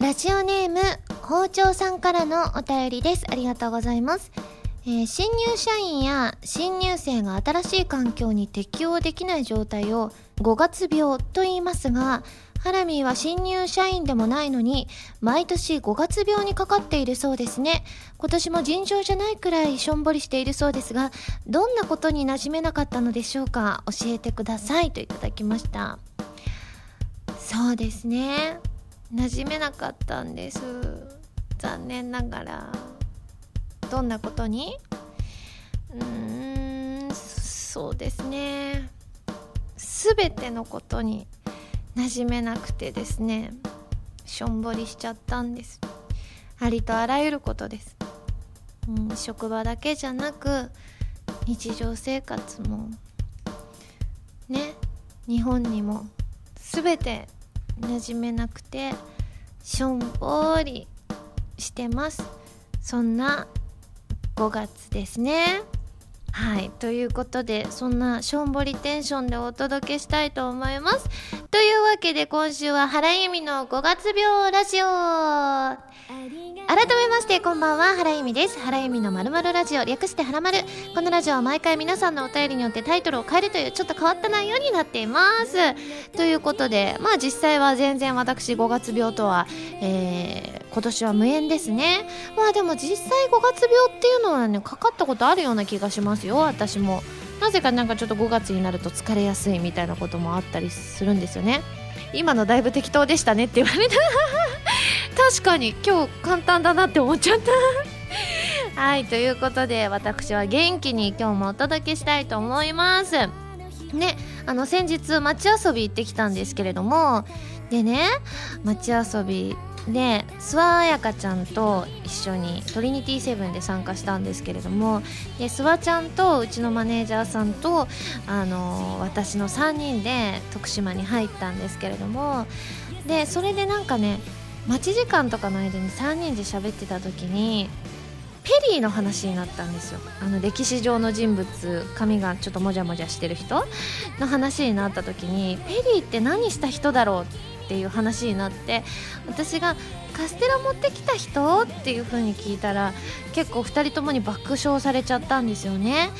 ラジオネーム、包丁さんからのお便りです。ありがとうございます。えー新入社員や新入生が新しい環境に適応できない状態を5月病と言いますが、ハラミーは新入社員でもないのに、毎年5月病にかかっているそうですね。今年も尋常じゃないくらいしょんぼりしているそうですが、どんなことに馴染めなかったのでしょうか？教えてくださいといただきました。そうですね。馴染めなかったんです。残念ながら。どんなことに？うーんそうですね。全てのことに馴染めなくてですね。しょんぼりしちゃったんです。ありとあらゆることです、うん、職場だけじゃなく日常生活もね日本にも全て馴染めなくてしょんぼりしてます。そんな5月ですね。はい。ということでそんなしょんぼりテンションでお届けしたいと思います。というわけで今週は原由美の5月病ラジオ。改めましてこんばんは原由美です。原由美のまるまるラジオ。略してはらまるこのラジオは毎回皆さんのお便りによってタイトルを変えるというちょっと変わった内容になっています。ということでまあ実際は全然私5月病とは、えー今年は無縁ですね。まあでも実際5月病っていうのはねかかったことあるような気がしますよ私も。なぜかなんかちょっと5月になると疲れやすいみたいなこともあったりするんですよね。今のだいぶ適当でしたねって言われた。確かに今日簡単だなって思っちゃった。はいということで私は元気に今日もお届けしたいと思います。ねあの先日街遊び行ってきたんですけれども。でね街遊びで諏訪彩香ちゃんと一緒にトリニティセブンで参加したんですけれどもで諏訪ちゃんとうちのマネージャーさんとあの私の3人で徳島に入ったんですけれどもでそれでなんかね待ち時間とかの間に3人で喋ってた時にペリーの話になったんですよ。あの歴史上の人物髪がちょっともじゃもじゃしてる人の話になった時にペリーって何した人だろうってていう話になって私が「カステラ持ってきた人?」っていう風に聞いたら結構2人ともに爆笑されちゃったんですよね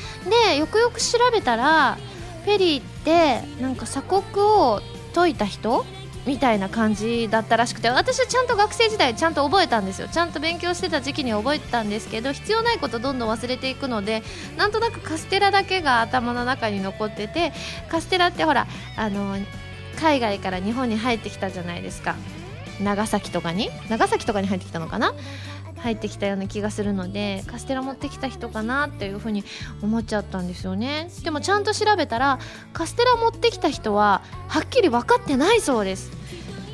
でよくよく調べたらペリーってなんか鎖国を解いた人？みたいな感じだったらしくて私はちゃんと学生時代ちゃんと覚えたんですよちゃんと勉強してた時期に覚えてたんですけど必要ないことどんどん忘れていくのでなんとなくカステラだけが頭の中に残っててカステラってほらあの海外から日本に入ってきたじゃないですか。長崎とかに？長崎とかに入ってきたのかな？入ってきたような気がするのでカステラ持ってきた人かなっていうふうに思っちゃったんですよね。でもちゃんと調べたらカステラ持ってきた人ははっきり分かってないそうです。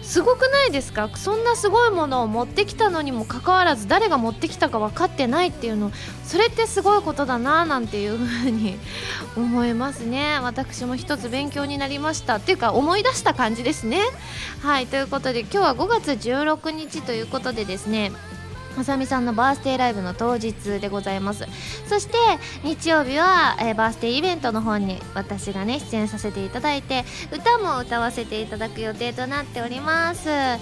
すごくないですか？そんなすごいものを持ってきたのにもかかわらず誰が持ってきたか分かってないっていうの。それってすごいことだななんていうふうに 思いますね。私も一つ勉強になりました。っていうか思い出した感じですね。はい。ということで今日は5月16日ということでですねまさみさんのバースデーライブの当日でございます。そして日曜日は、えーバースデーイベントの方に私がね出演させていただいて歌も歌わせていただく予定となっております。ね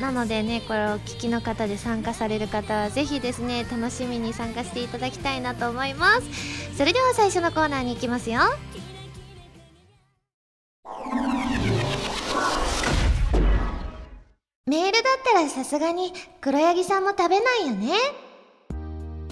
なのでねこれをお聞きの方で参加される方はぜひですね楽しみに参加していただきたいなと思います。それでは最初のコーナーに行きますよ。メールだったらさすがに黒柳さんも食べないよね。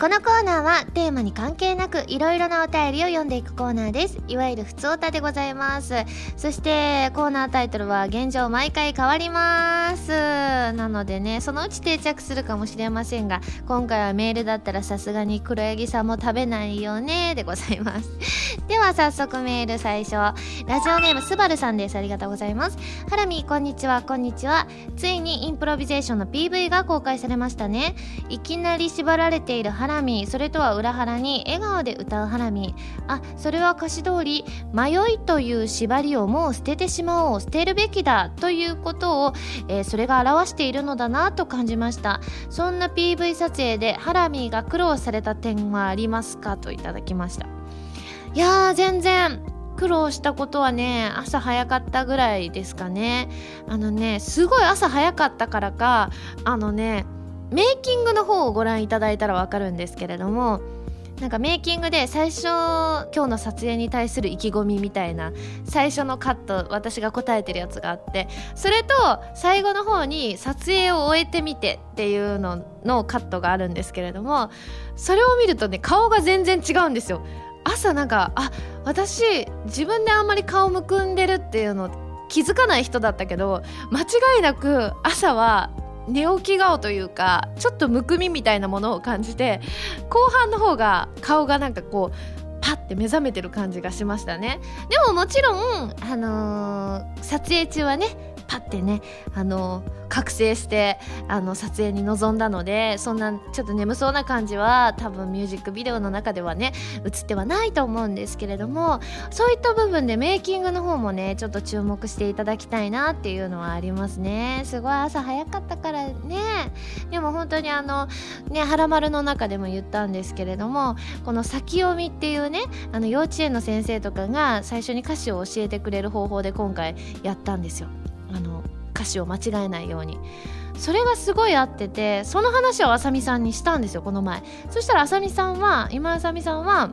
このコーナーはテーマに関係なくいろいろなお便りを読んでいくコーナーです。いわゆるふつおたでございます。そしてコーナータイトルは現状毎回変わります。なのでねそのうち定着するかもしれませんが今回はメールだったらさすがに黒柳さんも食べないよねでございます。では早速メール最初。ラジオネームすばるさんです。ありがとうございます。ハラミこんにちは。こんにちは。ついにインプロビゼーションの PV が公開されましたね。いきなり縛られているラミそれとは裏腹に笑顔で歌うハラミ。あそれは歌詞通り迷いという縛りをもう捨ててしまおう捨てるべきだということを、えーそれが表しているのだなと感じました。そんな PV 撮影でハラミが苦労された点はありますか？といただきました。いやー全然苦労したことはね朝早かったぐらいですかね。あのねすごい朝早かったからかあのねメイキングの方をご覧いただいたらわかるんですけれどもなんかメイキングで最初今日の撮影に対する意気込みみたいな最初のカット私が答えてるやつがあってそれと最後の方に撮影を終えてみてっていうののカットがあるんですけれどもそれを見るとね顔が全然違うんですよ。朝なんかあ私自分であんまり顔むくんでるっていうの気づかない人だったけど間違いなく朝は寝起き顔というかちょっとむくみみたいなものを感じて後半の方が顔がなんかこうパッて目覚めてる感じがしましたね。でももちろん、あのー、撮影中はねパッてねあの覚醒してあの撮影に臨んだのでそんなちょっと眠そうな感じは多分ミュージックビデオの中ではね映ってはないと思うんですけれどもそういった部分でメイキングの方もねちょっと注目していただきたいなっていうのはありますね。すごい朝早かったからね。でも本当にあのね「はらまる」の中でも言ったんですけれどもこの先読みっていうねあの幼稚園の先生とかが最初に歌詞を教えてくれる方法で今回やったんですよ。あの歌詞を間違えないように。それがすごい合っててその話をあさみさんにしたんですよこの前。そしたらあさみさんは今あさみさんは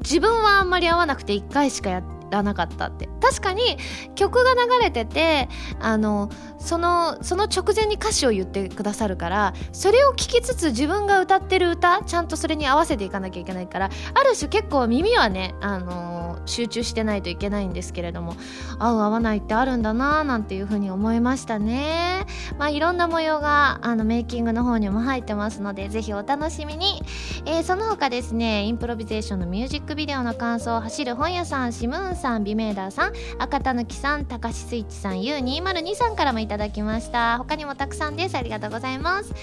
自分はあんまり合わなくて1回しかやってらなかったって。確かに曲が流れててあのそのその直前に歌詞を言ってくださるからそれを聞きつつ自分が歌ってる歌ちゃんとそれに合わせていかなきゃいけないからある種結構耳はねあの集中してないといけないんですけれども合う合わないってあるんだなーなんていうふうに思いましたね。まあいろんな模様があのメイキングの方にも入ってますのでぜひお楽しみに、えー、その他ですねインプロビゼーションのミュージックビデオの感想を走る本屋さんシムーンさんさんビメーダーさん赤たぬきさんたかしスイッチさん U202 さんからもいただきました。他にもたくさんです。ありがとうございます。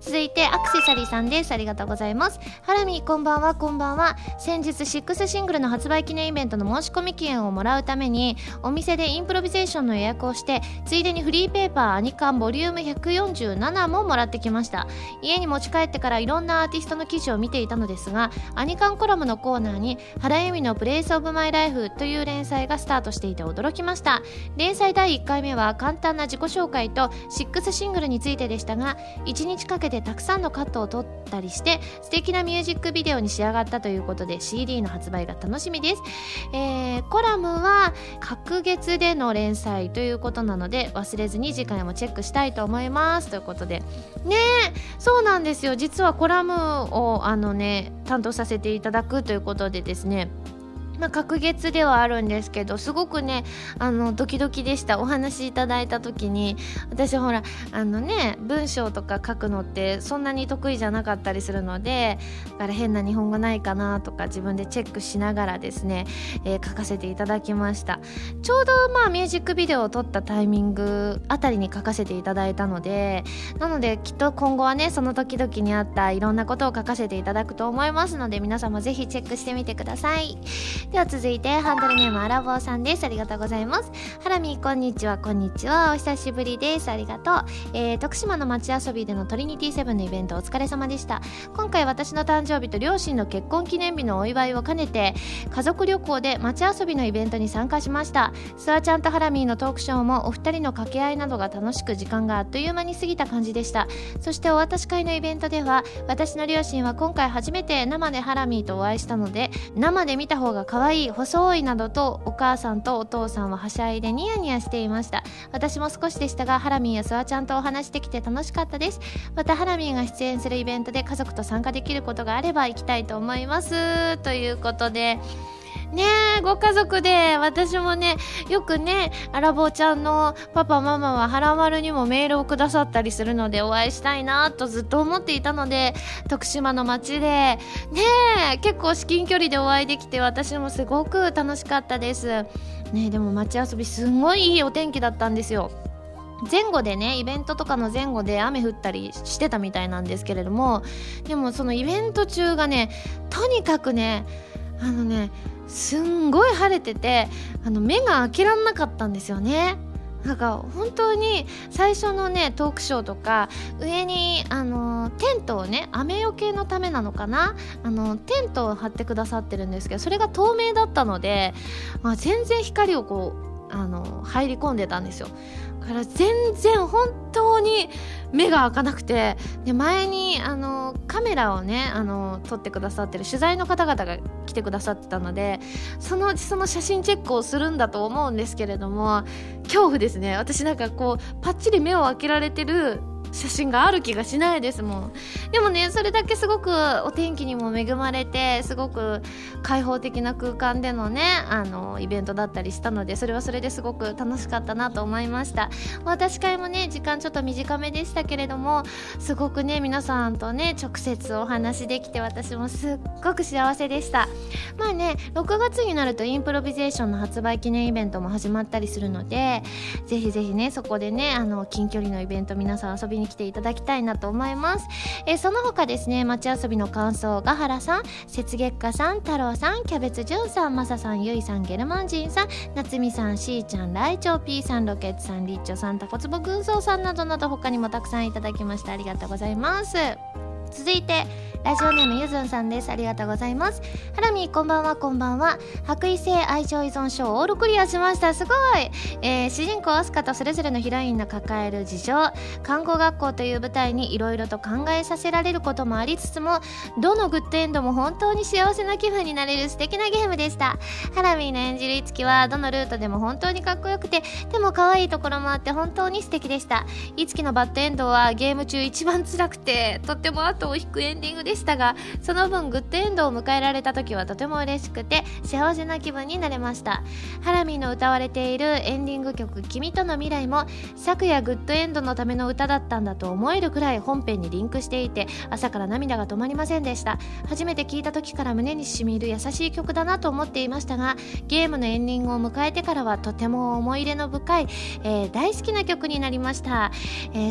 続いてアクセサリーさんです。ありがとうございます。ハラミこんばんは。こんばんは。先日6シングルの発売記念イベントの申し込み券をもらうためにお店でインプロビゼーションの予約をしてついでにフリーペーパーアニカンボリューム147ももらってきました。家に持ち帰ってからいろんなアーティストの記事を見ていたのですがアニカンコラムのコーナーに原由美のプレイスオブマイライフという連載がスタートしていて驚きました。連載第1回目は簡単な自己紹介と6シングルについてでしたが1日かけてたくさんのカットを撮ったりして素敵なミュージックビデオに仕上がったということで CD の発売が楽しみです、えー、コラムは隔月での連載ということなので忘れずに次回もチェックしたいと思います。ということで。ねそうなんですよ。実はコラムをあのね担当させていただくということでですね。まあ、隔月ではあるんですけどすごくねあのドキドキでした。お話いただいた時に私ほらあのね文章とか書くのってそんなに得意じゃなかったりするのでだから変な日本語ないかなとか自分でチェックしながらですね、えー、書かせていただきました。ちょうどまあミュージックビデオを撮ったタイミングあたりに書かせていただいたのでなのできっと今後はねその時々にあったいろんなことを書かせていただくと思いますので皆様ぜひチェックしてみてください。では続いてハンドルネームアラボーさんです。ありがとうございます。ハラミこんにちは。こんにちは。お久しぶりです。ありがとう、えー、徳島の街遊びでのトリニティセブンのイベントお疲れ様でした。今回私の誕生日と両親の結婚記念日のお祝いを兼ねて家族旅行で街遊びのイベントに参加しました。スワちゃんとハラミーのトークショーもお二人の掛け合いなどが楽しく時間があっという間に過ぎた感じでした。そしてお渡し会のイベントでは私の両親は今回初めて生でハラミーとお会いしたので生で見た方が可愛い細いなどとお母さんとお父さんははしゃいでニヤニヤしていました。私も少しでしたがハラミーやスワちゃんとお話できて楽しかったです。またハラミーが出演するイベントで家族と参加できることがあれば行きたいと思います。ということでねえ、ご家族で、私もね、よくね、アラボーちゃんのパパママはハラマルにもメールをくださったりするのでお会いしたいなとずっと思っていたので、徳島の街で、ねえ、結構至近距離でお会いできて私もすごく楽しかったです。ねでも街遊びすごいいいお天気だったんですよ。前後でねイベントとかの前後で雨降ったりしてたみたいなんですけれどもでもそのイベント中がねとにかくねあのねすんごい晴れててあの目が開けらんなかったんですよね。なんか本当に最初のねトークショーとか上にあのテントをね雨よけのためなのかな？あのテントを張ってくださってるんですけどそれが透明だったので、まあ、全然光をこうあの入り込んでたんですよ。から全然本当に目が開かなくてで前にあのカメラをねあの撮ってくださってる取材の方々が来てくださってたのでそのうちその写真チェックをするんだと思うんですけれども恐怖ですね。私なんかこうパッチリ目を開けられてる写真がある気がしないですもん。でもねそれだけすごくお天気にも恵まれてすごく開放的な空間でのねあのイベントだったりしたのでそれはそれですごく楽しかったなと思いました。私会もね時間ちょっと短めでしたけれどもすごくね皆さんとね直接お話できて私もすっごく幸せでした。まあね6月になるとインプロビゼーションの発売記念イベントも始まったりするのでぜひぜひねそこでねあの近距離のイベント皆さん遊びにに来ていただきたいなと思います。えー、その他ですね、街遊びの感想、が原さん、雪月花さん、太郎さん、キャベツじゅんさん、まささん、ゆいさん、ゲルマン人さん、夏美さん、しーちゃん、ライチョウ、ピーさん、ロケッツさん、リッチョさん、タコツボ軍曹さんなどなど他にもたくさんいただきました。ありがとうございます。続いて、ラジオネームゆずんさんです。ありがとうございます。ハラミこんばんはこんばんは。白衣性愛情依存症オールクリアしました。すごい、えー、主人公アスカとそれぞれのヒロインの抱える事情。看護学校という舞台にいろいろと考えさせられることもありつつもどのグッドエンドも本当に幸せな気分になれる素敵なゲームでした。ハラミーの演じるいつきはどのルートでも本当にかっこよくてでも可愛いところもあって本当に素敵でした。いつきのバッドエンドはゲーム中一番辛くてとっても後を引くエンディングででしたがその分グッドエンドを迎えられた時はとても嬉しくて幸せな気分になれました。ハラミーの歌われているエンディング曲「君との未来」も昨夜グッドエンドのための歌だったんだと思えるくらい本編にリンクしていて朝から涙が止まりませんでした。初めて聴いた時から胸にしみる優しい曲だなと思っていましたがゲームのエンディングを迎えてからはとても思い入れの深い、えー、大好きな曲になりました。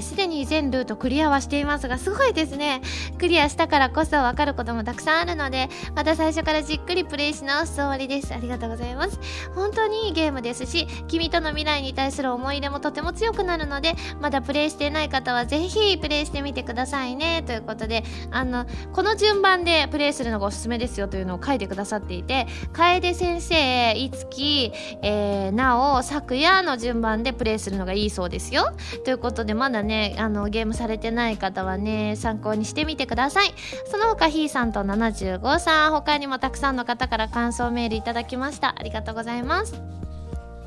すで、えー、に全ルートクリアはしていますがすごいですね。クリアしたからこそわかることもたくさんあるのでまた最初からじっくりプレイし直す終わりです。ありがとうございます。本当にいいゲームですし君との未来に対する思い入れもとても強くなるのでまだプレイしていない方はぜひプレイしてみてくださいね。ということであのこの順番でプレイするのがおすすめですよというのを書いてくださっていて楓先生いつき、えー、なお昨夜の順番でプレイするのがいいそうですよ。ということでまだねあのゲームされてない方はね参考にしてみてください。その他ひーさんと75さん他にもたくさんの方から感想メールいただきました。ありがとうございます。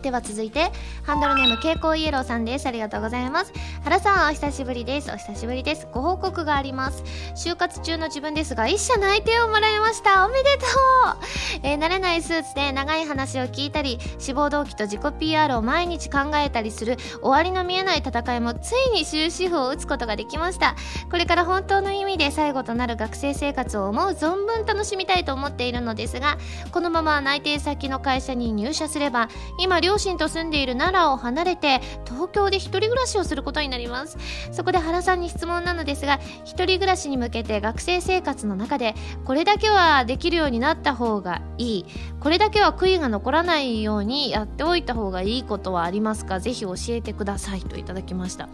では続いてハンドルネーム蛍光イエローさんです。ありがとうございます。原さんお久しぶりです。お久しぶりです。ご報告があります。就活中の自分ですが一社内定をもらいました。おめでとう、えー、慣れないスーツで長い話を聞いたり志望動機と自己 PR を毎日考えたりする終わりの見えない戦いもついに終止符を打つことができました。これから本当の意味で最後となる学生生活を思う存分楽しみたいと思っているのですがこのまま内定先の会社に入社すれば今両両親と住んでいる奈良を離れて東京で一人暮らしをすることになります。そこで原さんに質問なのですが一人暮らしに向けて学生生活の中でこれだけはできるようになった方がいい。これだけは悔いが残らないようにやっておいた方がいいことはありますか？ぜひ教えてくださいといただきました。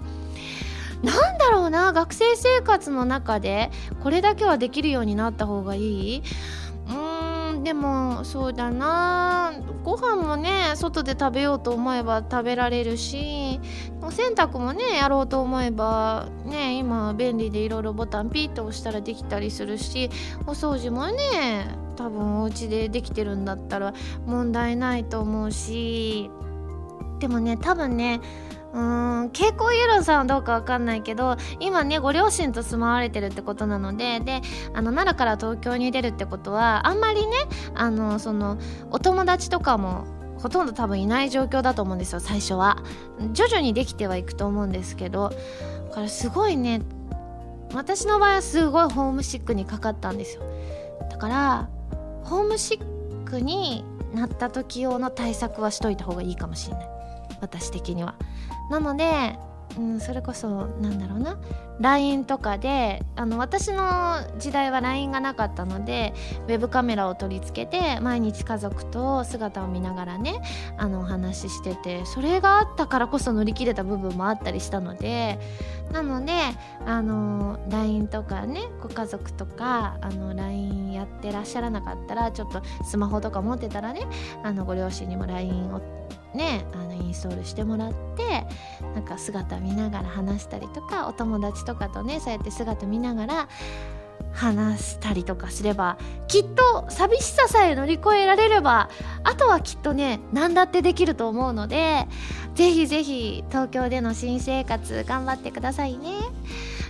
なんだろうな学生生活の中でこれだけはできるようになった方がいい？でもそうだな。ご飯もね外で食べようと思えば食べられるしお洗濯もねやろうと思えばね今便利でいろいろボタンピッと押したらできたりするしお掃除もね多分お家でできてるんだったら問題ないと思うし。でもね多分ねうーん蛍光イエロさんはどうかわかんないけど今ねご両親と住まわれてるってことなのでであの奈良から東京に出るってことはあんまりねあのそのお友達とかもほとんど多分いない状況だと思うんですよ最初は。徐々にできてはいくと思うんですけどだからすごいね私の場合はすごいホームシックにかかったんですよ。だからホームシックになった時用の対策はしといた方がいいかもしれない。私的には。なのでうん、それこそなんだろうな LINE とかであの私の時代は LINE がなかったのでウェブカメラを取り付けて毎日家族と姿を見ながらねあのお話ししててそれがあったからこそ乗り切れた部分もあったりしたのでなのであの LINE とかねご家族とかあの LINE やってらっしゃらなかったらちょっとスマホとか持ってたらねあのご両親にも LINE をねあのインストールしてもらってなんか姿見ながら話したりとかお友達とかとねそうやって姿見ながら話したりとかすればきっと寂しささえ乗り越えられればあとはきっとね何だってできると思うのでぜひぜひ東京での新生活頑張ってくださいね。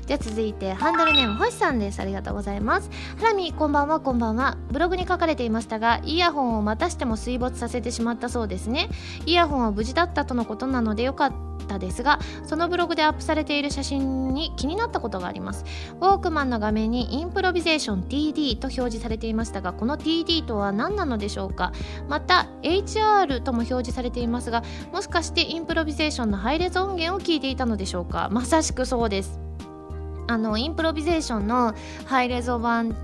じゃあ続いてハンドルネーム星さんです。ありがとうございます。ハラミこんばんはこんばんは。ブログに書かれていましたがイヤホンをまたしても水没させてしまったそうですね。イヤホンは無事だったとのことなのでよかったですがそのブログでアップされている写真に気になったことがあります。ウォークマンの画面にインプロビゼーション TD と表示されていましたがこの TD とは何なのでしょうか。また HR とも表示されていますがもしかしてインプロビゼーションのハイレゾ音源を聞いていたのでしょうか。まさしくそうです。あのインプロビゼーションのハイレゾ版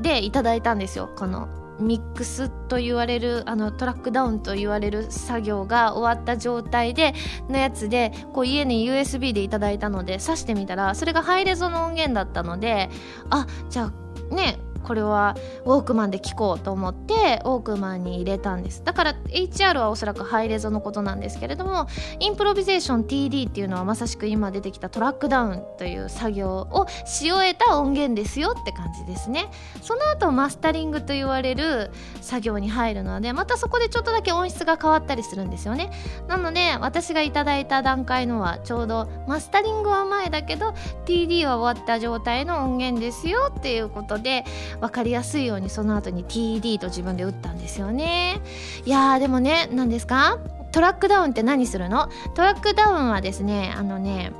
でいただいたんですよ。このミックスと言われるあのトラックダウンと言われる作業が終わった状態でのやつでこう家に USB でいただいたので挿してみたらそれがハイレゾの音源だったのであじゃあねこれはウォークマンで聞こうと思ってウォークマンに入れたんです。だから HR はおそらくハイレゾのことなんですけれどもインプロビゼーション TD っていうのはまさしく今出てきたトラックダウンという作業をし終えた音源ですよって感じですね。その後マスタリングと言われる作業に入るのでまたそこでちょっとだけ音質が変わったりするんですよね。なので私がいただいた段階のはちょうどマスタリングは前だけど TD は終わった状態の音源ですよっていうことで分かりやすいようにその後に TD と自分で打ったんですよね。いやーでもね何ですか？トラックダウンって何するの？トラックダウンはですねあのね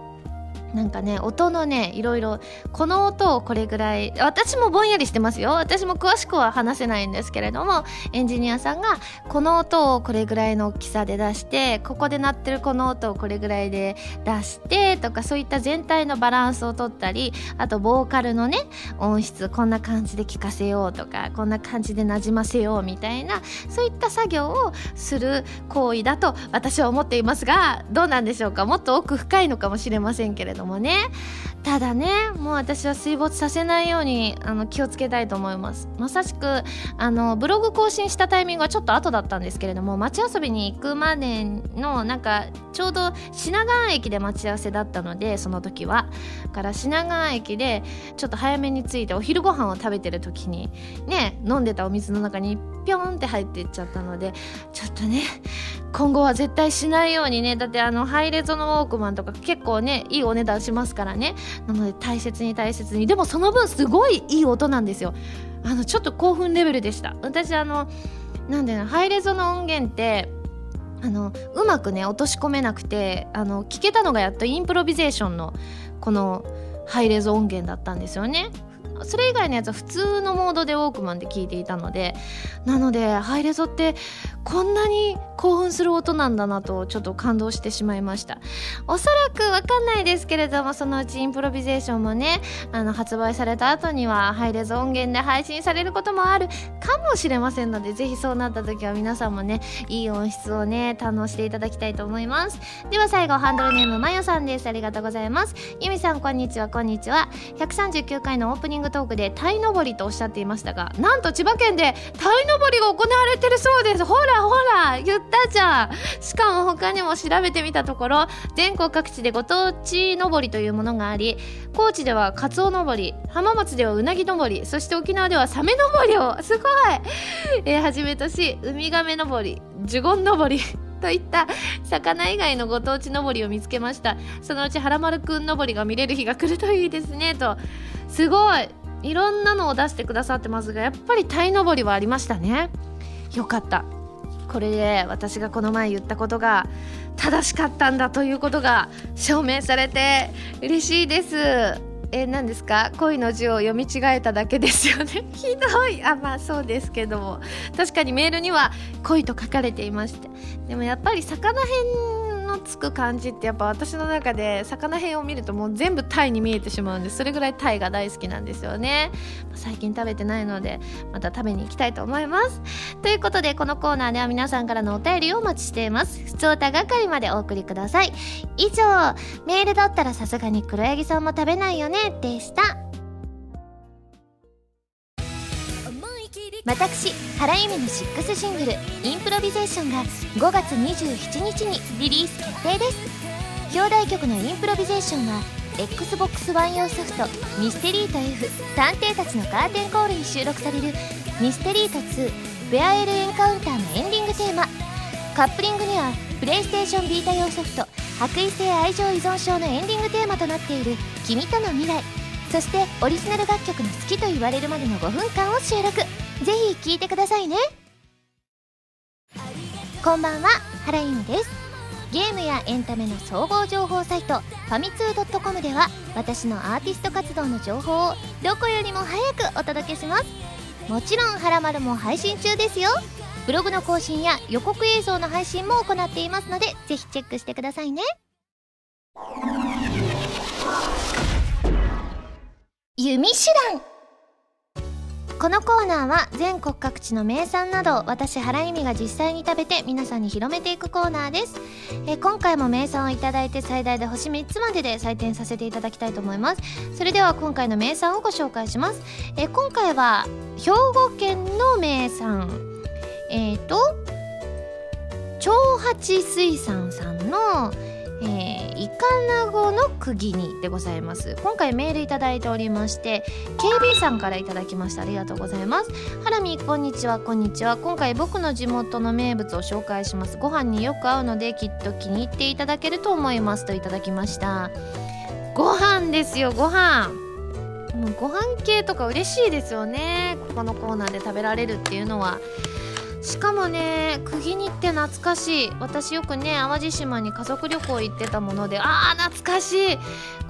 なんかね音のねいろいろこの音をこれぐらい私もぼんやりしてますよ。私も詳しくは話せないんですけれどもエンジニアさんがこの音をこれぐらいの大きさで出してここで鳴ってるこの音をこれぐらいで出してとかそういった全体のバランスをとったりあとボーカルのね音質こんな感じで聞かせようとかこんな感じでなじませようみたいなそういった作業をする行為だと私は思っていますがどうなんでしょうか？もっと奥深いのかもしれませんけれども。もねただねもう私は水没させないようにあの気をつけたいと思います。まさしくあのブログ更新したタイミングはちょっと後だったんですけれども街遊びに行くまでのなんかちょうど品川駅で待ち合わせだったのでその時は。から品川駅でちょっと早めに着いてお昼ご飯を食べてる時にね飲んでたお水の中にピョンって入っていっちゃったのでちょっとね今後は絶対しないようにね。だってあのハイレゾのウォークマンとか結構ねいいお値段しますからね。なので大切に大切に。でもその分すごいいい音なんですよ。あのちょっと興奮レベルでした。私あのなんでハイレゾの音源ってあのうまくね落とし込めなくてあの聞けたのがやっとインプロビゼーションのこのハイレゾ音源だったんですよね。それ以外のやつは普通のモードでウォークマンで聞いていたのでなのでハイレゾってこんなに興奮する音なんだなとちょっと感動してしまいました。おそらくわかんないですけれどもそのうちインプロビゼーションもねあの発売された後にはハイレゾ音源で配信されることもあるかもしれませんのでぜひそうなった時は皆さんもねいい音質をね堪能していただきたいと思います。では最後ハンドルネームまよさんです。ありがとうございます。ゆみさんこんにちは。こんにちは。139回のオープニングトークで鯛のぼりとおっしゃっていましたがなんと千葉県で鯛のぼりが行われてるそうです。ほらほら言ったじゃん。しかも他にも調べてみたところ全国各地でご当地のぼりというものがあり高知ではカツオのぼり浜松ではうなぎのぼりそして沖縄ではサメのぼりをすごい、えー、はじめとしウミガメのぼりジュゴンのぼり といった魚以外のご当地のぼりを見つけました。そのうちはらまるくんのぼりが見れる日が来るといいですねと。すごい。いろんなのを出してくださってますがやっぱり鯛のぼりはありましたね。よかった。これで私がこの前言ったことが正しかったんだということが証明されて嬉しいです。え何ですか？恋の字を読み違えただけですよね。ひどい。あまあそうですけども。確かにメールには恋と書かれていまして。でもやっぱり魚編のつく感じってやっぱ私の中で魚編を見るともう全部タイに見えてしまうんでそれぐらいタイが大好きなんですよね。最近食べてないのでまた食べに行きたいと思います。ということでこのコーナーでは皆さんからのお便りをお待ちしています。普通歌係までお送りください。以上メールだったらさすがに黒柳さんも食べないよねでした。私原由美の6シングル「インプロビゼーション」が5月27日にリリース決定です。表題曲の「インプロビゼーション」は XBOX 1用ソフト「ミステリート F 探偵たちのカーテンコール」に収録される「ミステリート2フェアエルエンカウンター」のエンディングテーマ。カップリングにはプレイステーションビータ用ソフト「白衣性愛情依存症」のエンディングテーマとなっている「君との未来」そしてオリジナル楽曲の好きと言われるまでの5分間を収録。ぜひ聴いてくださいね。こんばんは原由美です。ゲームやエンタメの総合情報サイトファミツー .com では私のアーティスト活動の情報をどこよりも早くお届けします。もちろん「はらまる」も配信中ですよ。ブログの更新や予告映像の配信も行っていますのでぜひチェックしてくださいね。弓手段。このコーナーは全国各地の名産など私原由美が実際に食べて皆さんに広めていくコーナーです。え今回も名産を頂いて最大で星3つまでで採点させていただきたいと思います。それでは今回の名産をご紹介します。え今回は兵庫県の名産。えっ、ー、と長八水産さんのえー、イカナゴの釘煮でございます。今回メールいただいておりまして KB さんからいただきました。ありがとうございます。ハラミこんにちは。こんにちは。今回僕の地元の名物を紹介します。ご飯によく合うのできっと気に入っていただけると思います。といただきました。ご飯ですよご飯。もうご飯系とか嬉しいですよね。ここのコーナーで食べられるっていうのは。しかもね釘煮って懐かしい。私よくね淡路島に家族旅行行ってたもので。あー懐かしい。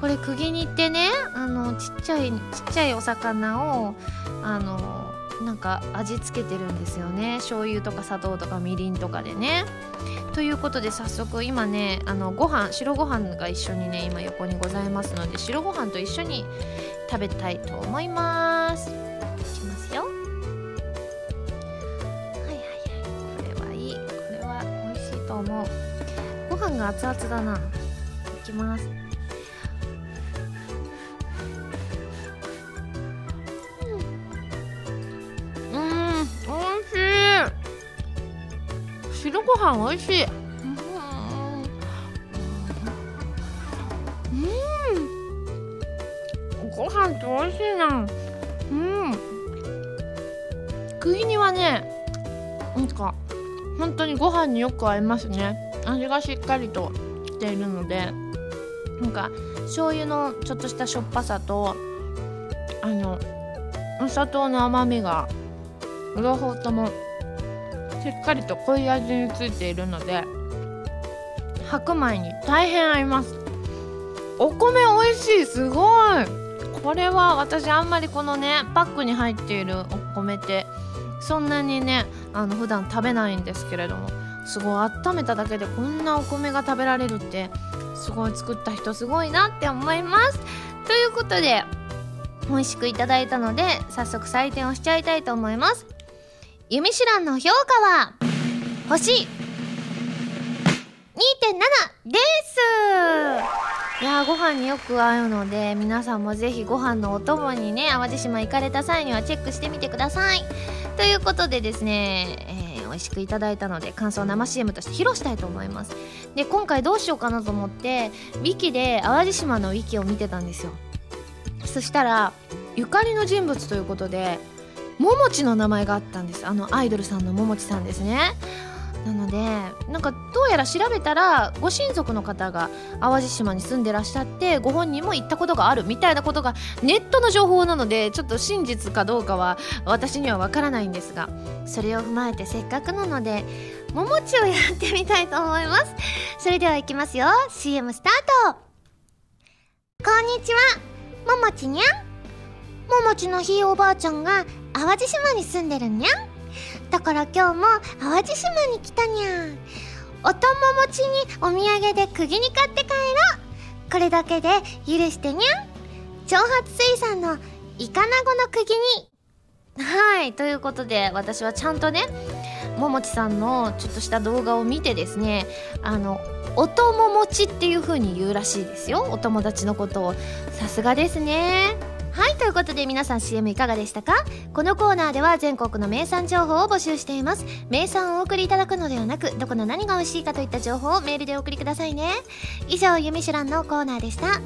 これ釘煮ってねあのちっちゃいちっちゃいお魚をあのなんか味付けてるんですよね。醤油とか砂糖とかみりんとかでね。ということで早速今ねあのご飯白ご飯が一緒にね今横にございますので白ご飯と一緒に食べたいと思います。が熱々だな。いきます。うんおいしい。白ご飯おいしい。うん。ご飯っておいしいな。うん。食い煮はねなんか本当にご飯によく合いますね。味がしっかりとしているのでなんか醤油のちょっとしたしょっぱさとあのお砂糖の甘みが両方ともしっかりと濃い味についているので白米に大変合います。お米美味しいすごい。これは私あんまりこのねパックに入っているお米ってそんなにねあの普段食べないんですけれども。すごい温めただけでこんなお米が食べられるってすごい作った人すごいなって思います。ということで美味しくいただいたので早速採点をしちゃいたいと思います。弓手段の評価は星2.7です。いやご飯によく合うので皆さんもぜひご飯のお供にね淡路島行かれた際にはチェックしてみてください。ということでですね、美味しくいただいたので感想生 CM として披露したいと思います。で今回どうしようかなと思ってウィキで淡路島のウィキを見てたんですよ。そしたらゆかりの人物ということでももちの名前があったんです。あのアイドルさんのももちさんですね。なのでなんかどうやら調べたらご親族の方が淡路島に住んでらっしゃってご本人も行ったことがあるみたいなことがネットの情報なのでちょっと真実かどうかは私にはわからないんですがそれを踏まえてせっかくなのでももちをやってみたいと思います。それではいきますよ。CM スタート。こんにちは。ももちにゃん。ももちのひいおばあちゃんが淡路島に住んでるにゃん。だから今日も淡路島に来たにゃお友持ちにお土産で釘に買って帰ろう。これだけで許してにゃん。長髪水産のイカナゴの釘に。はいということで私はちゃんとねももちさんのちょっとした動画を見てですねあのお友持ちっていう風に言うらしいですよ。お友達のことを。さすがですね。ということで皆さん CM いかがでしたか？このコーナーでは全国の名産情報を募集しています。名産をお送りいただくのではなくどこの何が美味しいかといった情報をメールでお送りくださいね。以上「ゆみしゅらん」のコーナーでした。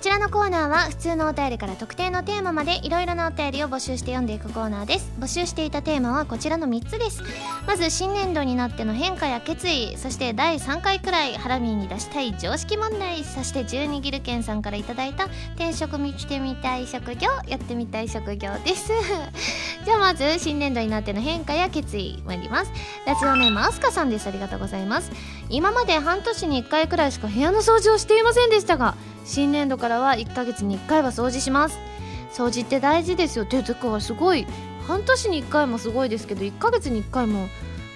ちらのコーナーは普通のお便りから特定のテーマまでいろいろなお便りを募集して読んでいくコーナーです。募集していたテーマはこちらの3つです。まず新年度になっての変化や決意そして第3回くらいハラミーに出したい常識問題そして12ギルケンさんから頂いた転職見てみたい職業やってみたい職業です。じゃあまず新年度になっての変化や決意参ります。ラジオネームアスカさんです。ありがとうございます。今まで半年に1回くらいしか部屋の掃除をしていませんでしたが新年度からは1ヶ月に1回は掃除します。掃除って大事ですよ。てかはすごい。半年に1回もすごいですけど1ヶ月に1回も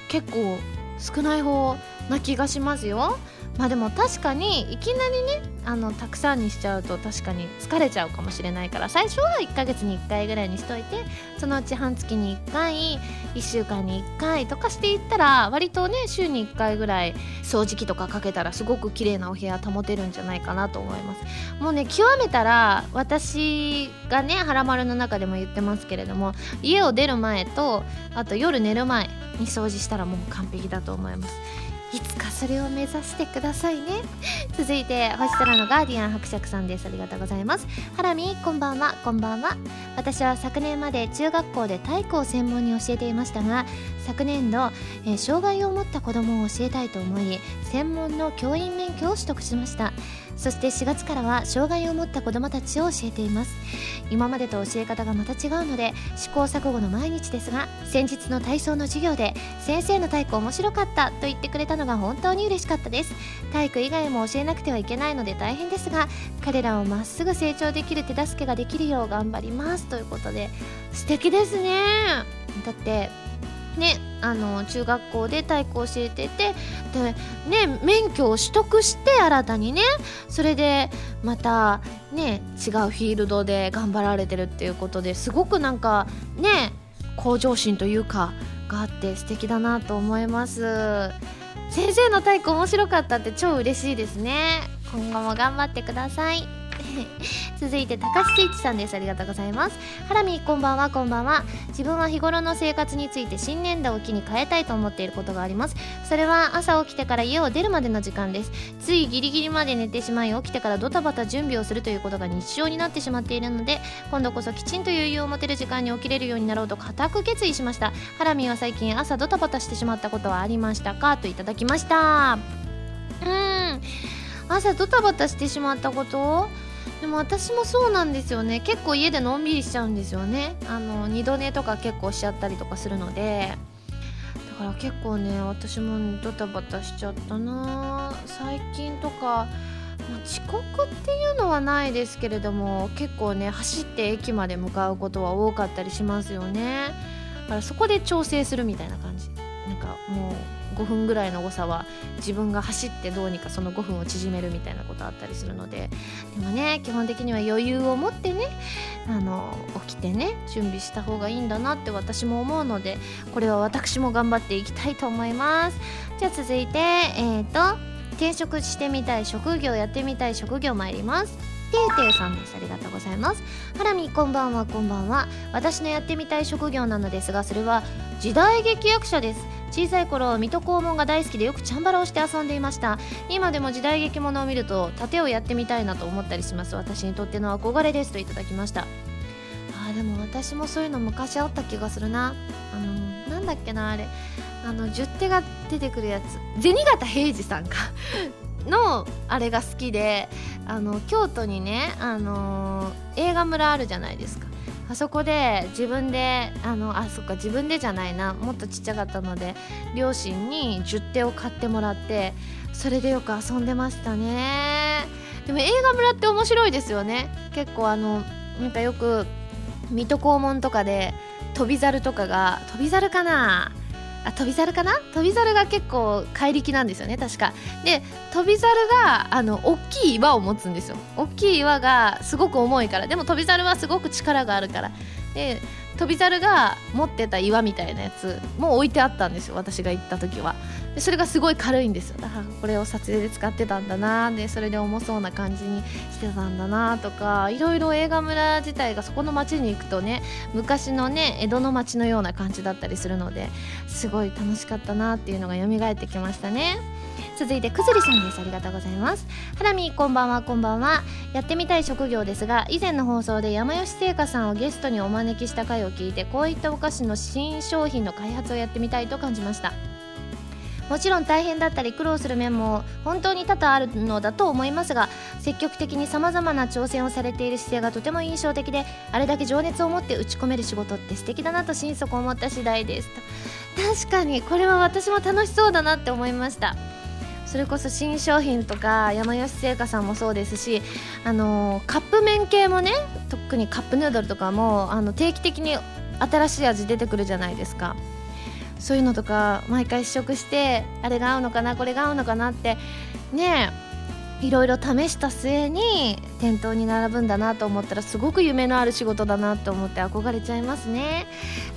結構少ない方な気がしますよ。まあでも確かにいきなりねあのたくさんにしちゃうと確かに疲れちゃうかもしれないから最初は1ヶ月に1回ぐらいにしといてそのうち半月に1回1週間に1回とかしていったら割とね週に1回ぐらい掃除機とかかけたらすごく綺麗なお部屋保てるんじゃないかなと思います。もうね極めたら私がね「はらまる」の中でも言ってますけれども家を出る前とあと夜寝る前に掃除したらもう完璧だと思います。いつかそれを目指してくださいね。続いて星空のガーディアン伯爵さんです。ありがとうございます。ハラミこんばんは。こんばんは。私は昨年まで中学校で体育を専門に教えていましたが昨年度、えー、障害を持った子供を教えたいと思い専門の教員免許を取得しました。そして4月からは障害を持った子どもたちを教えています。今までと教え方がまた違うので試行錯誤の毎日ですが先日の体操の授業で先生の体育面白かったと言ってくれたのが本当に嬉しかったです。体育以外も教えなくてはいけないので大変ですが彼らをまっすぐ成長できる手助けができるよう頑張ります。ということで素敵ですね。だってねあの中学校で体育を教えててでね免許を取得して新たにねそれでまたね違うフィールドで頑張られてるっていうことですごくなんかね向上心というかがあって素敵だなと思います。先生の体育面白かったって超嬉しいですね。今後も頑張ってください。続いて高須スイッチさんです。ありがとうございます。ハラミこんばんはこんばんは。自分は日頃の生活について新年度を機に変えたいと思っていることがあります。それは朝起きてから家を出るまでの時間です。ついギリギリまで寝てしまい起きてからドタバタ準備をするということが日常になってしまっているので今度こそきちんと余裕を持てる時間に起きれるようになろうと固く決意しました。ハラミは最近朝ドタバタしてしまったことはありましたか？といただきました。うん。朝ドタバタしてしまったこと？でも私もそうなんですよね。結構家でのんびりしちゃうんですよね。あの二度寝とか結構しちゃったりとかするので。だから結構ね私もドタバタしちゃったな。最近とかま遅刻っていうのはないですけれども結構ね走って駅まで向かうことは多かったりしますよね。だからそこで調整するみたいな感じ。なんかもう5分ぐらいの誤差は自分が走ってどうにかその5分を縮めるみたいなことあったりするのででもね基本的には余裕を持ってねあの起きてね準備した方がいいんだなって私も思うのでこれは私も頑張っていきたいと思います。じゃあ続いてえっ、ー、と転職してみたい職業やってみたい職業参ります。てーてーさんです。ありがとうございます。ハラミこんばんはこんばんは。私のやってみたい職業なのですがそれは時代劇役者です。小さい頃水戸黄門が大好きでよくチャンバラをして遊んでいました。今でも時代劇ものを見ると盾をやってみたいなと思ったりします。私にとっての憧れですといただきました。あーでも私もそういうの昔あった気がするな。あのなんだっけなあれ。あの十手が出てくるやつ。銭形平次さんか。のあれが好きであの京都にね、あのー、映画村あるじゃないですか。あそこで自分であのあそっか自分でじゃないなもっとちっちゃかったので両親に10手を買ってもらってそれでよく遊んでましたね。でも映画村って面白いですよね。結構あのなんかよく水戸黄門とかで飛び猿とかが飛び猿かなあ飛び猿かな？飛び猿が結構怪力なんですよね確か。で飛び猿があの大きい岩を持つんですよ。大きい岩がすごく重いからでも飛び猿はすごく力があるから。で飛び猿が持ってた岩みたいなやつも置いてあったんですよ私が行った時は。でそれがすごい軽いんですよ。だからこれを撮影で使ってたんだなでそれで重そうな感じにしてたんだなとかいろいろ映画村自体がそこの町に行くとね昔のね江戸の町のような感じだったりするのですごい楽しかったなっていうのが蘇ってきましたね。続いてくずりさんです。ありがとうございます。ハラミこんばんはこんばんは。やってみたい職業ですが以前の放送で山吉製菓さんをゲストにお招きした回を聞いてこういったお菓子の新商品の開発をやってみたいと感じました。もちろん大変だったり苦労する面も本当に多々あるのだと思いますが積極的にさまざまな挑戦をされている姿勢がとても印象的であれだけ情熱を持って打ち込める仕事って素敵だなと心底思った次第です。確かにこれは私も楽しそうだなって思いました。それこそ新商品とか山吉製菓さんもそうですしあのカップ麺系もね特にカップヌードルとかもあの定期的に新しい味出てくるじゃないですか。そういうのとか毎回試食してあれが合うのかなこれが合うのかなってねいろいろ試した末に店頭に並ぶんだなと思ったらすごく夢のある仕事だなと思って憧れちゃいますね。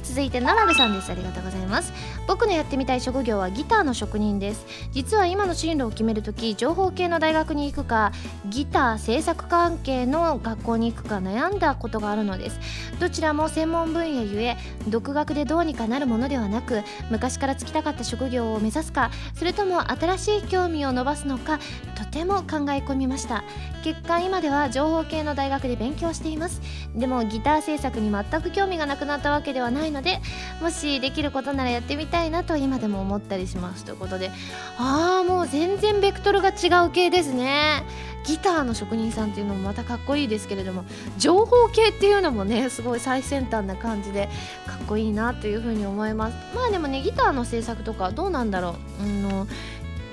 続いてナラルさんです。ありがとうございます。僕のやってみたい職業はギターの職人です。実は今の進路を決めるとき情報系の大学に行くかギター制作関係の学校に行くか悩んだことがあるのです。どちらも専門分野ゆえ独学でどうにかなるものではなく昔から就きたかった職業を目指すかそれとも新しい興味を伸ばすのかとても考え込みました。結果今では情報系の大学で勉強しています。でもギター制作に全く興味がなくなったわけではないのでもしできることならやってみたいなと今でも思ったりします。ということでああもう全然ベクトルが違う系ですね。ギターの職人さんっていうのもまたかっこいいですけれども情報系っていうのもねすごい最先端な感じでかっこいいなというふうに思います。まあでもねギターの制作とかどうなんだろう、うんの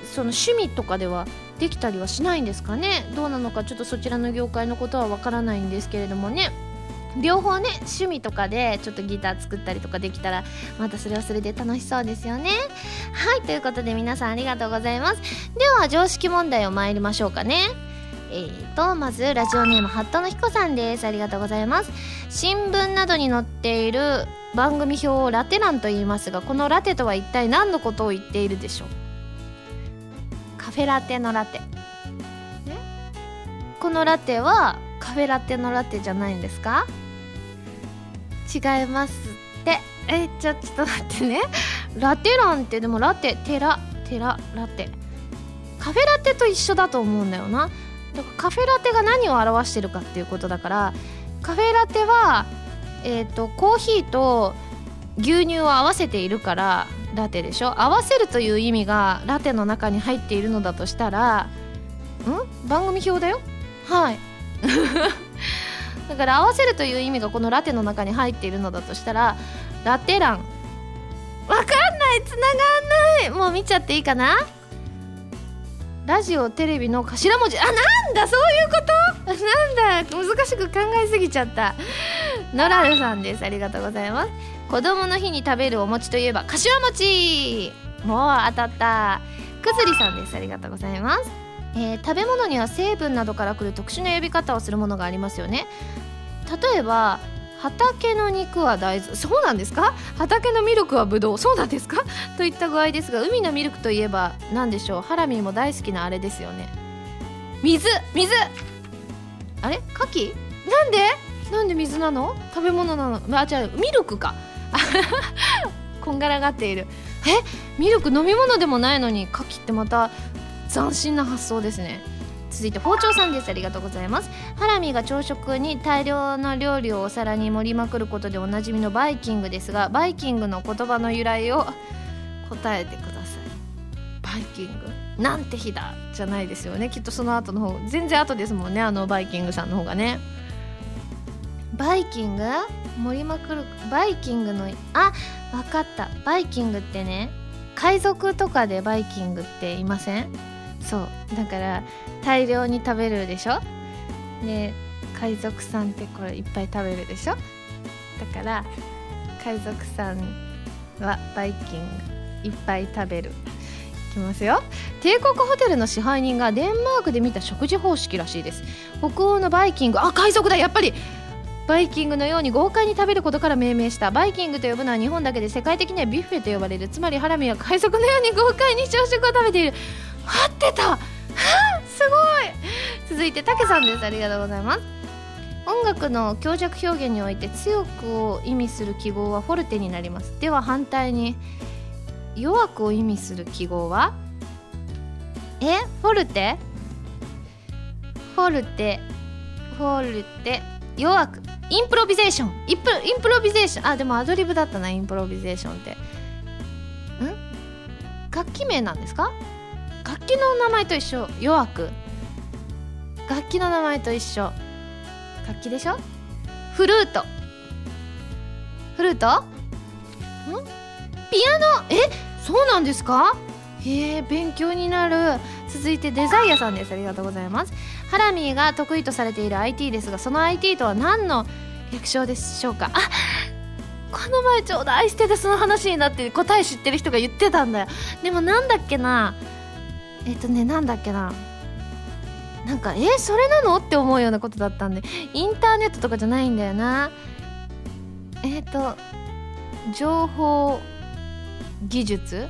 その趣味とかではできたりはしないんですかね？どうなのかちょっとそちらの業界のことはわからないんですけれどもね。両方ね趣味とかでちょっとギター作ったりとかできたらまたそれはそれで楽しそうですよね。はいということで皆さんありがとうございます。では常識問題を参りましょうかね。えーとまずラジオネームハットの彦さんです。ありがとうございます。新聞などに載っている番組表をラテ欄と言いますがこのラテとは一体何のことを言っているでしょうカフェラテのラテ。このラテはカフェラテのラテじゃないんですか？違いますって。えちょちょっと待ってね。ラテ欄ってでもラテテラテララテ。カフェラテと一緒だと思うんだよな。だからカフェラテが何を表してるかっていうことだからカフェラテはえっ、ー、とコーヒーと牛乳を合わせているからラテでしょ？合わせるという意味がラテの中に入っているのだとしたらん？番組表だよ。はい。だから合わせるという意味がこのラテの中に入っているのだとしたらラテ欄。わかんない！つながんない！もう見ちゃっていいかな？ラジオテレビの頭文字。あなんだ！そういうこと？なんだ！難しく考えすぎちゃった。ノラルさんです。ありがとうございます子供の日に食べるお餅といえば柏餅。もう当たった。くずりさんです。ありがとうございます。えー、食べ物には成分などからくる特殊な呼び方をするものがありますよね。例えば畑の肉は大豆。そうなんですか？畑のミルクはブドウそうなんですか？といった具合ですが海のミルクといえば何でしょう？ハラミも大好きなあれですよね。水。水。あれ？牡蠣なんで？なんで水なの？食べ物なの？あ違う。ミルクか。こんがらがっている。えミルク飲み物でもないのに牡蠣ってまた斬新な発想ですね。続いて包丁さんです。ありがとうございます。ハラミが朝食に大量の料理をお皿に盛りまくることでおなじみのバイキングですがバイキングの言葉の由来を 答えてください。バイキング？なんて日だ？じゃないですよね。きっとその後の方全然後ですもんね。あのバイキングさんの方がね。バイキング？盛りまくるバイキングのあ分かった。バイキングってね海賊とかでバイキングっていません？そう。だから大量に食べるでしょ？で海賊さんってこれいっぱい食べるでしょ？だから海賊さんはバイキングいっぱい食べる。いきますよ。帝国ホテルの支配人がデンマークで見た食事方式らしいです。北欧のバイキング。あ海賊だ。やっぱりバイキングのように豪快に食べることから命名した。バイキングと呼ぶのは日本だけで世界的にはビュッフェと呼ばれる。つまりハラミは海賊のように豪快に朝食を食べている。合ってた。すごい。続いてたけさんです。ありがとうございます。音楽の強弱表現において強くを意味する記号はフォルテになります。では反対に弱くを意味する記号は？え？フォルテ？フォルテ。フォルテ。弱く。インプロビゼーション。インプインプロビゼーション。あでもアドリブだったなインプロビゼーションって。ん？楽器名なんですか？楽器の名前と一緒。弱く。楽器の名前と一緒。楽器でしょ？フルート。フルート？ん？ピアノ？え？そうなんですか？へえ勉強になる。続いてデザイアさんです。ありがとうございます。ハラミーが得意とされている IT ですがその IT とは何の略称でしょうか？あこの前ちょうど愛しててその話になって答え知ってる人が言ってたんだよ。でもなんだっけな？えっ、とねなんだっけな？なんかえそれなの？って思うようなことだったんで。インターネットとかじゃないんだよな。えっ、と情報技術？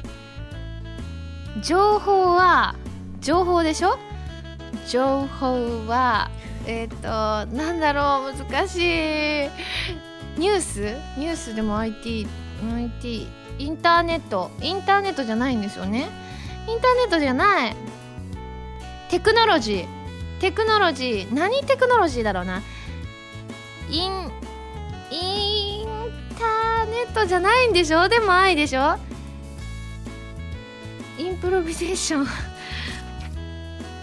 情報は情報でしょ？情報はえっ、となんだろう難しい。ニュース？ニュースでも IT IT インターネット。インターネットじゃないんですよね。インターネットじゃない。テクノロジー。テクノロジー。何テクノロジーだろうな。インインターネットじゃないんでしょ？でも I でしょ？インプロビゼーション。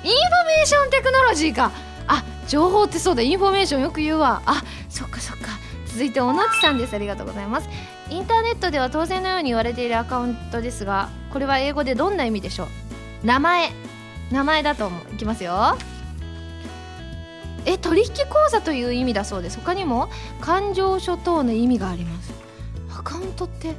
インフォメーションテクノロジーか。あ情報ってそうだ。インフォメーションよく言うわ。あそっかそっか。続いておなちさんです。ありがとうございます。インターネットでは当然のように言われているアカウントですがこれは英語でどんな意味でしょう？名前。名前だと思ういきますよ。え取引口座という意味だそうです。他にも勘定書等の意味があります。アカウントって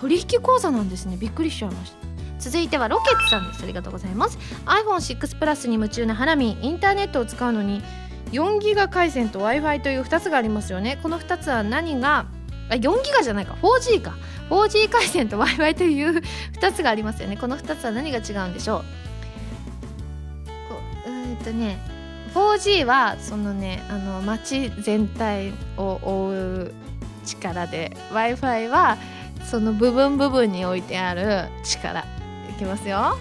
取引口座なんですね。びっくりしちゃいました。続いてはロケッツさんです。ありがとうございます。iPhone6 プラスに夢中なハラミインターネットを使うのに4ギガ回線と w i f i という2つがありますよね。この2つは何があ4ギガじゃないか。4G か。4G 回線と w i f i という2つがありますよね。この2つは何が違うんでしょう？えっとね 4G はそのねあの街全体を覆う力で w i f i はその部分部分に置いてある力。きますよ。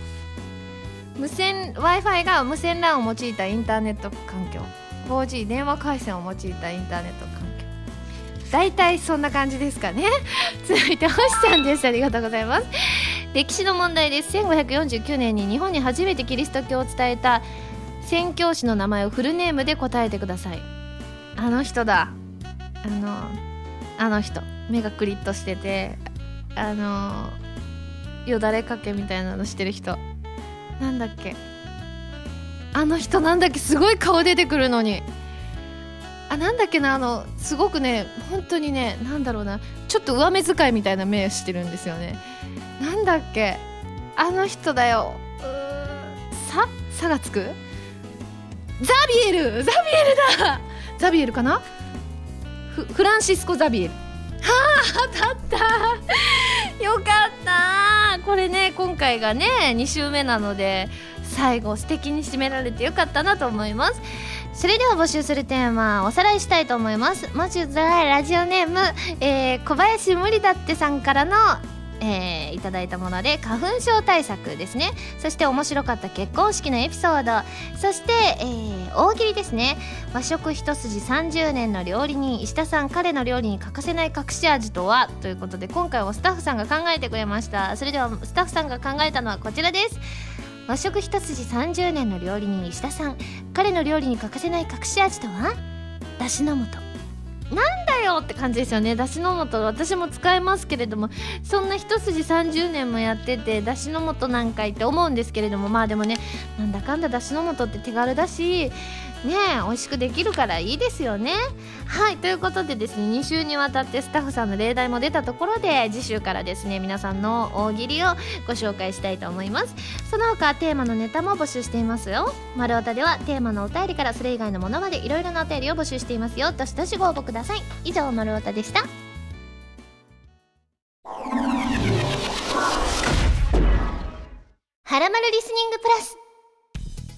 無線 w i f i が無線 LAN を用いたインターネット環境。4G 電話回線を用いたインターネット環境。大体そんな感じですかね。続いて星さんです。ありがとうございます。歴史の問題です。1549年に日本に初めてキリスト教を伝えた。宣教師の名前をフルネームで答えてください。あの人だ。あのあの人。目がクリッとしてて。あのよだれかけみたいなのしてる人。なんだっけ。あの人なんだっけ。すごい顔出てくるのに。あなんだっけな。あのすごくね本当にねなんだろうな。ちょっと上目遣いみたいな目してるんですよね。なんだっけ。あの人だよ。うささがつく？ザビエル。ザビエルだ。ザビエルかな？フフランシスコ・ザビエル。あ当たった。よかった。これね今回がね2週目なので最後素敵に締められてよかったなと思います。それでは募集するテーマおさらいしたいと思います。まずラジオネーム、えー、小林無理だってさんからのえー、いただいたもので花粉症対策ですね。そして面白かった結婚式のエピソード。そして、えー、大喜利ですね。和食一筋30年の料理人石田さん彼の料理に欠かせない隠し味とは？ということで今回はスタッフさんが考えてくれました。それではスタッフさんが考えたのはこちらです。和食一筋30年の料理人石田さん彼の料理に欠かせない隠し味とは？だしの素。なんだよって感じですよね。だしの素私も使えますけれどもそんな一筋30年もやっててだしの素なんかいって思うんですけれどもまあでもねなんだかんだだしの素って手軽だしね美味しくできるからいいですよね。はいということでですね2週にわたってスタッフさんの例題も出たところで次週からですね皆さんの大喜利をご紹介したいと思います。その他テーマのネタも募集していますよ。丸太ではテーマのお便りからそれ以外のものまでいろいろなお便りを募集していますよ。どしどしご応募ください。以上丸太でした。はらまるリスニングプラス。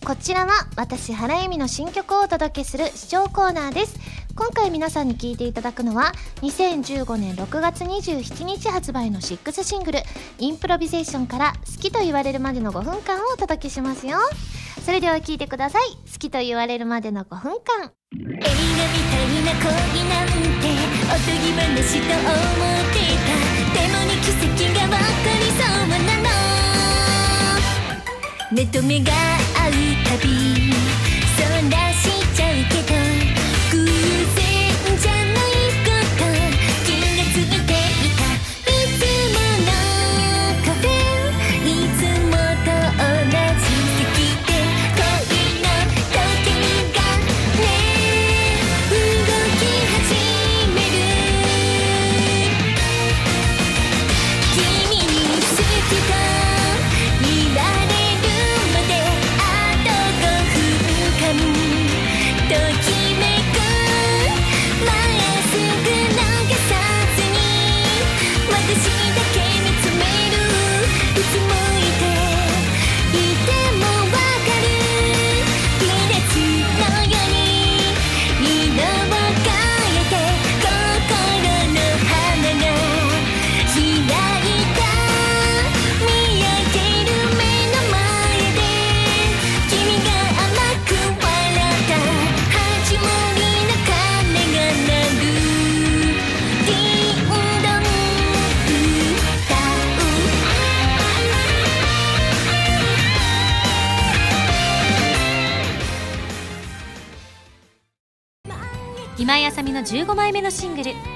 こちらは私原由美の新曲をお届けする視聴コーナーです。今回皆さんに聴いていただくのは2015年6月27日発売の6シングル「インプロビゼーション」から「好きと言われるまでの5分間」をお届けしますよ。それでは聴いてください。好きと言われるまでの5分間。映画みたいな恋なんておとぎ話と思っていた。でもに奇跡が起こりそうなの。目と目が合うたび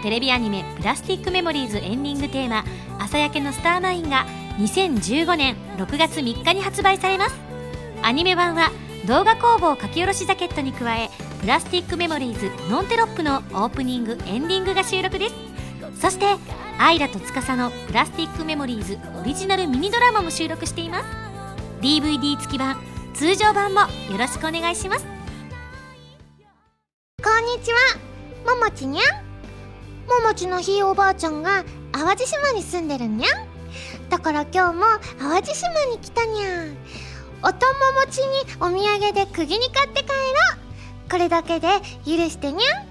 テレビアニメ「プラスティックメモリーズ」エンディングテーマ「朝焼けのスターマイン」が2015年6月3日に発売されます。アニメ版は動画工房書き下ろしジャケットに加え「プラスティックメモリーズノンテロップ」のオープニングエンディングが収録です。そしてアイラと司の「プラスティックメモリーズ」オリジナルミニドラマも収録しています。DVD 付き版通常版もよろしくお願いします。こんにちはももちにゃん。ももちのひいおばあちゃんが淡路島に住んでるにゃん。だから今日も淡路島に来たにゃん。おとももちにお土産で釘に買って帰ろう。これだけで許してにゃん。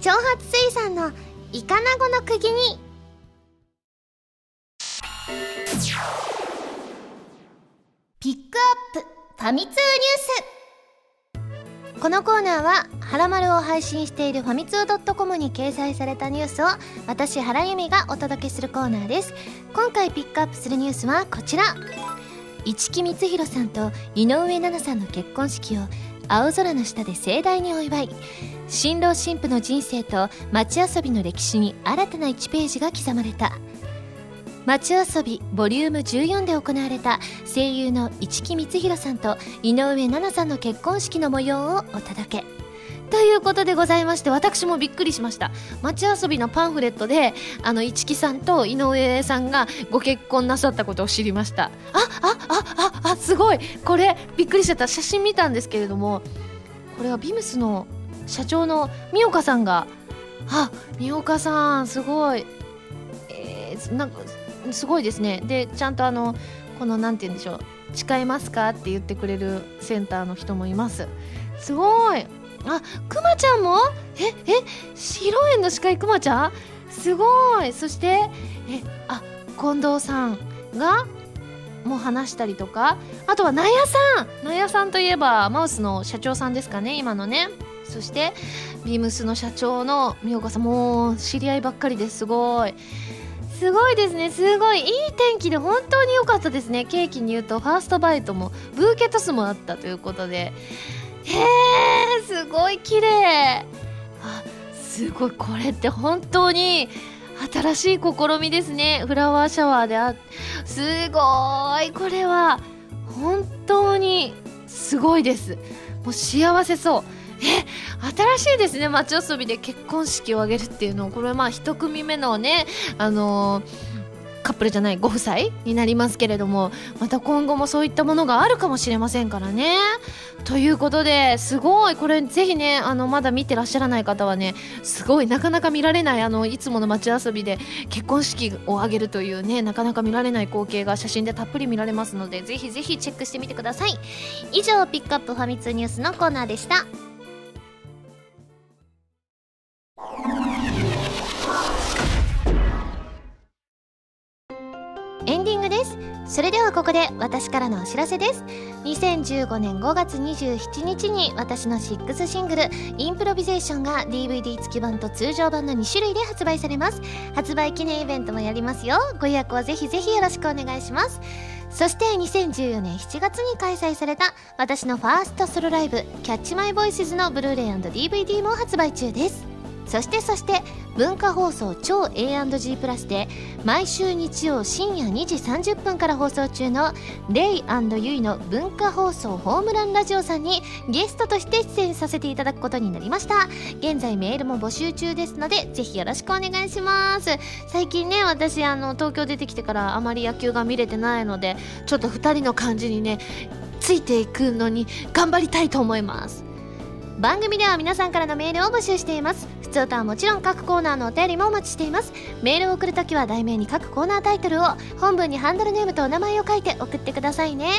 長発水産のイカナゴの釘に。ピックアップファミ通ニュース。このコーナーは「はらまる」を配信しているファミツー .com に掲載されたニュースを私原由美がお届けするコーナーです。今回ピックアップするニュースはこちら。市木光弘さんと井上奈々さんの結婚式を青空の下で盛大にお祝い。新郎新婦の人生と街遊びの歴史に新たな1ページが刻まれた。街遊びボリューム14で行われた声優の市木光弘さんと井上奈々さんの結婚式の模様をお届け。ということでございまして私もびっくりしました。街遊びのパンフレットであの市木さんと井上さんがご結婚なさったことを知りました。あああああすごい。これびっくりしちゃった写真見たんですけれどもこれはビムスの社長の三岡さんが。あ三岡さんすごい。えー、なんかすごいですね。でちゃんとあのこのなんて言うんでしょう誓いますかって言ってくれるセンターの人もいます。すごい。あくまちゃんも？ええ披露宴の司会くまちゃん？すごい。そしてえあ近藤さんがもう話したりとか？あとは納屋さん。納屋さんといえばマウスの社長さんですかね今のね。そしてビームスの社長の三岡さん。もう知り合いばっかりですごい。すごいですね。すごい。いい天気で本当に良かったですね。ケーキに言うとファーストバイトもブーケトスもあったということで。へえすごい綺麗。あすごい。これって本当に新しい試みですね。フラワーシャワーであすごい。これは本当にすごいです。もう幸せそう。え新しいですね。街遊びで結婚式を挙げるっていうのこれまあ一組目のねあのーカップルじゃないご夫妻になりますけれどもまた今後もそういったものがあるかもしれませんからね。ということですごいこれぜひねあのまだ見てらっしゃらない方はねすごいなかなか見られないあのいつもの街遊びで結婚式を挙げるというねなかなか見られない光景が写真でたっぷり見られますのでぜひぜひチェックしてみてください。以上ピックアップファミ通ニュースのコーナーでした。エンディングです。それではここで私からのお知らせです。2015年5月27日に私の6シングル「インプロビゼーション」が DVD 付き版と通常版の2種類で発売されます。発売記念イベントもやりますよ。ご予約はぜひぜひよろしくお願いします。そして2014年7月に開催された私のファーストソロライブ「キャッチマイボイスズのブルーレイ &DVD も発売中です。そしてそして文化放送超 A&G プラスで毎週日曜深夜2時30分から放送中のレイユイの文化放送ホームランラジオさんにゲストとして出演させていただくことになりました。現在メールも募集中ですのでぜひよろしくお願いします。最近ね私あの東京出てきてからあまり野球が見れてないのでちょっと2人の感じにねついていくのに頑張りたいと思います。番組では皆さんからのメールを募集しています。普通とはもちろん各コーナーのお便りもお待ちしています。メールを送るときは題名に各コーナータイトルを本文にハンドルネームとお名前を書いて送ってくださいね。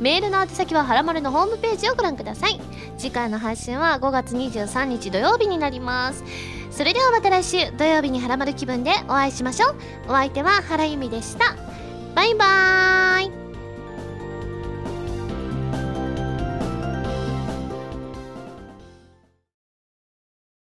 メールの宛先ははらまるのホームページをご覧ください。次回の配信は5月23日土曜日になります。それではまた来週土曜日にはらまる気分でお会いしましょう。お相手は原由美でした。バイバーイ。